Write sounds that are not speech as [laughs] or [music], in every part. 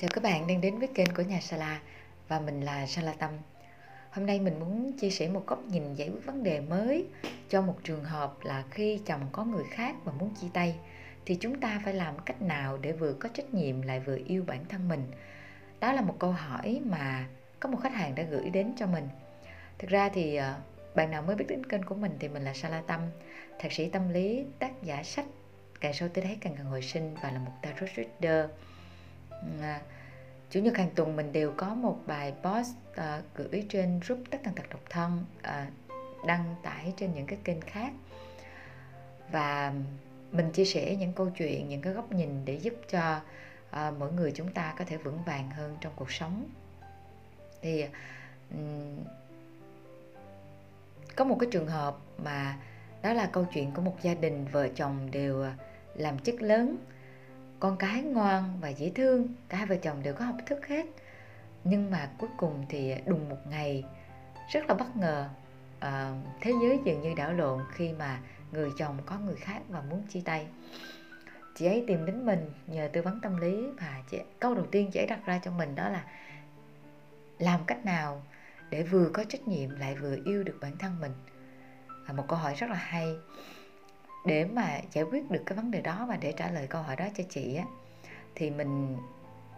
Chào các bạn đang đến với kênh của nhà Sala và mình là Sala Tâm. Hôm nay mình muốn chia sẻ một góc nhìn giải quyết vấn đề mới cho một trường hợp là khi chồng có người khác và muốn chia tay thì chúng ta phải làm cách nào để vừa có trách nhiệm lại vừa yêu bản thân mình. Đó là một câu hỏi mà có một khách hàng đã gửi đến cho mình. Thực ra thì ờ, bạn nào mới biết đến kênh của mình thì mình là Sala Tâm, thạc sĩ tâm lý, tác giả sách Càng sâu tới đấy càng gần hồi sinh và là một tarot reader À, chủ nhật hàng tuần mình đều có một bài post uh, gửi trên group tất tần tật độc thân uh, đăng tải trên những cái kênh khác. Và mình chia sẻ những câu chuyện những cái góc nhìn để giúp cho uh, mỗi người chúng ta có thể vững vàng hơn trong cuộc sống. Thì um, có một cái trường hợp mà đó là câu chuyện của một gia đình vợ chồng đều làm chức lớn con cái ngoan và dễ thương cả hai vợ chồng đều có học thức hết. Nhưng mà cuối cùng thì đùng một ngày rất là bất ngờ à, thế giới dường như đảo lộn khi mà người chồng có người khác và muốn chia tay. Chị ấy tìm đến mình nhờ tư vấn tâm lý và chị, câu đầu tiên chị ấy đặt ra cho mình đó là làm cách nào để vừa có trách nhiệm lại vừa yêu được bản thân mình? À, một câu hỏi rất là hay để mà giải quyết được cái vấn đề đó và để trả lời câu hỏi đó cho chị á, thì mình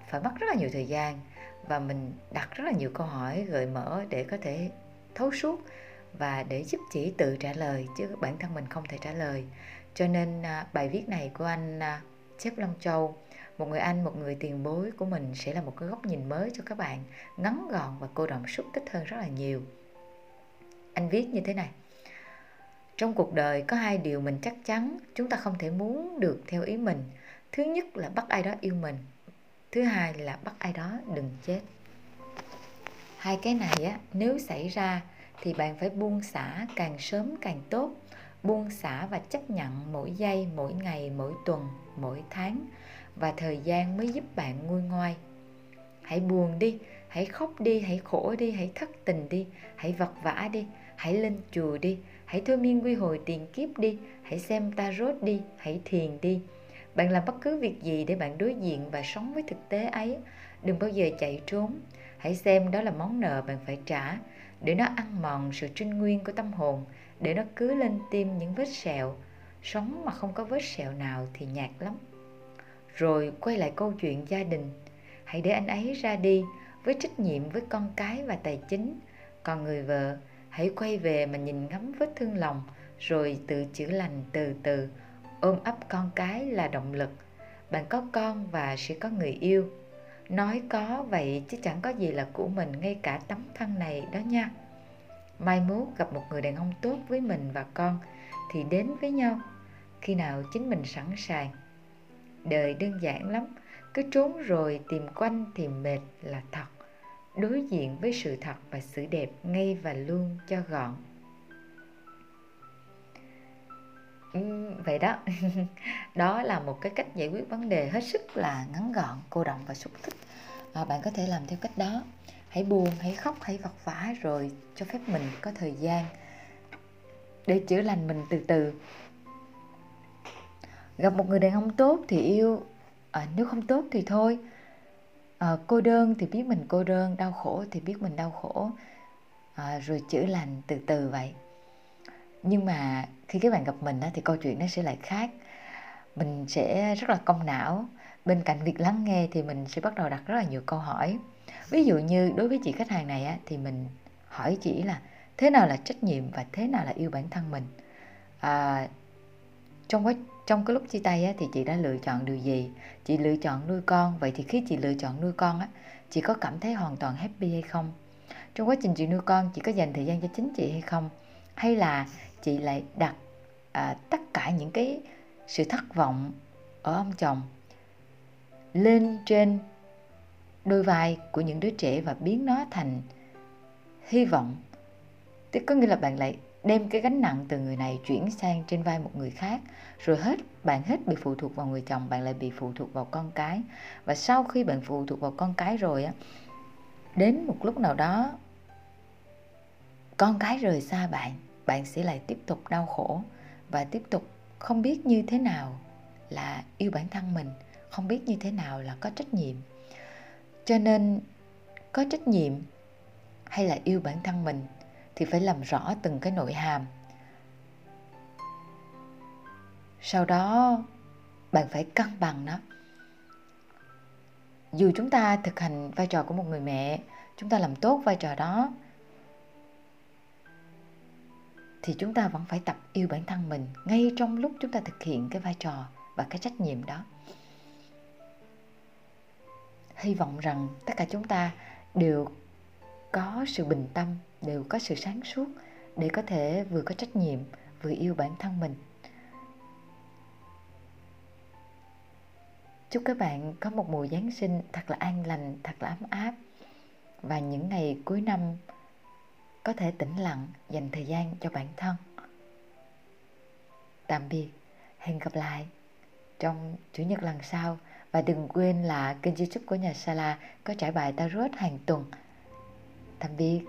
phải mất rất là nhiều thời gian và mình đặt rất là nhiều câu hỏi gợi mở để có thể thấu suốt và để giúp chị tự trả lời chứ bản thân mình không thể trả lời. Cho nên à, bài viết này của anh à, Chép Long Châu, một người anh, một người tiền bối của mình sẽ là một cái góc nhìn mới cho các bạn ngắn gọn và cô động xúc tích hơn rất là nhiều. Anh viết như thế này trong cuộc đời có hai điều mình chắc chắn chúng ta không thể muốn được theo ý mình. Thứ nhất là bắt ai đó yêu mình. Thứ hai là bắt ai đó đừng chết. Hai cái này á, nếu xảy ra thì bạn phải buông xả càng sớm càng tốt. Buông xả và chấp nhận mỗi giây, mỗi ngày, mỗi tuần, mỗi tháng và thời gian mới giúp bạn nguôi ngoai. Hãy buồn đi, hãy khóc đi, hãy khổ đi, hãy thất tình đi, hãy vật vã đi, hãy lên chùa đi hãy thôi miên quy hồi tiền kiếp đi, hãy xem tarot đi, hãy thiền đi. Bạn làm bất cứ việc gì để bạn đối diện và sống với thực tế ấy. Đừng bao giờ chạy trốn. Hãy xem đó là món nợ bạn phải trả, để nó ăn mòn sự trinh nguyên của tâm hồn, để nó cứ lên tim những vết sẹo. Sống mà không có vết sẹo nào thì nhạt lắm. Rồi quay lại câu chuyện gia đình. Hãy để anh ấy ra đi, với trách nhiệm với con cái và tài chính. Còn người vợ hãy quay về mà nhìn ngắm vết thương lòng, rồi tự chữa lành từ từ. Ôm ấp con cái là động lực. Bạn có con và sẽ có người yêu. Nói có vậy chứ chẳng có gì là của mình, ngay cả tấm thân này đó nha. Mai mốt gặp một người đàn ông tốt với mình và con thì đến với nhau. Khi nào chính mình sẵn sàng. Đời đơn giản lắm, cứ trốn rồi tìm quanh thì mệt là thật đối diện với sự thật và sự đẹp ngay và luôn cho gọn. Ừ, vậy đó. [laughs] Đó là một cái cách giải quyết vấn đề hết sức là ngắn gọn cô động và xúc tích. À, bạn có thể làm theo cách đó. Hãy buồn hãy khóc hãy vật vã rồi cho phép mình có thời gian để chữa lành mình từ từ. Gặp một người đàn ông tốt thì yêu. À, nếu không tốt thì thôi à, cô đơn thì biết mình cô đơn đau khổ thì biết mình đau khổ. À, rồi chữa lành từ từ vậy. Nhưng mà khi các bạn gặp mình á, thì câu chuyện nó sẽ lại khác. Mình sẽ rất là công não. Bên cạnh việc lắng nghe thì mình sẽ bắt đầu đặt rất là nhiều câu hỏi. Ví dụ như đối với chị khách hàng này á, thì mình hỏi chị là thế nào là trách nhiệm và thế nào là yêu bản thân mình? À, trong quá trong cái lúc chia tay á, thì chị đã lựa chọn điều gì? Chị lựa chọn nuôi con. Vậy thì khi chị lựa chọn nuôi con á chị có cảm thấy hoàn toàn happy hay không? Trong quá trình chị nuôi con chị có dành thời gian cho chính chị hay không? Hay là chị lại đặt à, tất cả những cái sự thất vọng ở ông chồng lên trên đôi vai của những đứa trẻ và biến nó thành hy vọng? Tức có nghĩa là bạn lại đem cái gánh nặng từ người này chuyển sang trên vai một người khác, rồi hết, bạn hết bị phụ thuộc vào người chồng, bạn lại bị phụ thuộc vào con cái. Và sau khi bạn phụ thuộc vào con cái rồi á, đến một lúc nào đó, con cái rời xa bạn bạn sẽ lại tiếp tục đau khổ và tiếp tục không biết như thế nào là yêu bản thân mình, không biết như thế nào là có trách nhiệm. Cho nên có trách nhiệm hay là yêu bản thân mình thì phải làm rõ từng cái nội hàm. Sau đó, bạn phải cân bằng nó. Dù chúng ta thực hành vai trò của một người mẹ, chúng ta làm tốt vai trò đó, thì chúng ta vẫn phải tập yêu bản thân mình ngay trong lúc chúng ta thực hiện cái vai trò và cái trách nhiệm đó. Hy vọng rằng tất cả chúng ta đều có sự bình tâm đều có sự sáng suốt để có thể vừa có trách nhiệm, vừa yêu bản thân mình. Chúc các bạn có một mùa giáng sinh thật là an lành, thật là ấm áp. Và những ngày cuối năm có thể tĩnh lặng, dành thời gian cho bản thân. Tạm biệt, hẹn gặp lại trong chủ nhật lần sau. Và đừng quên là kênh youtube của nhà Sala có trải bài tarot hàng tuần. Tạm biệt.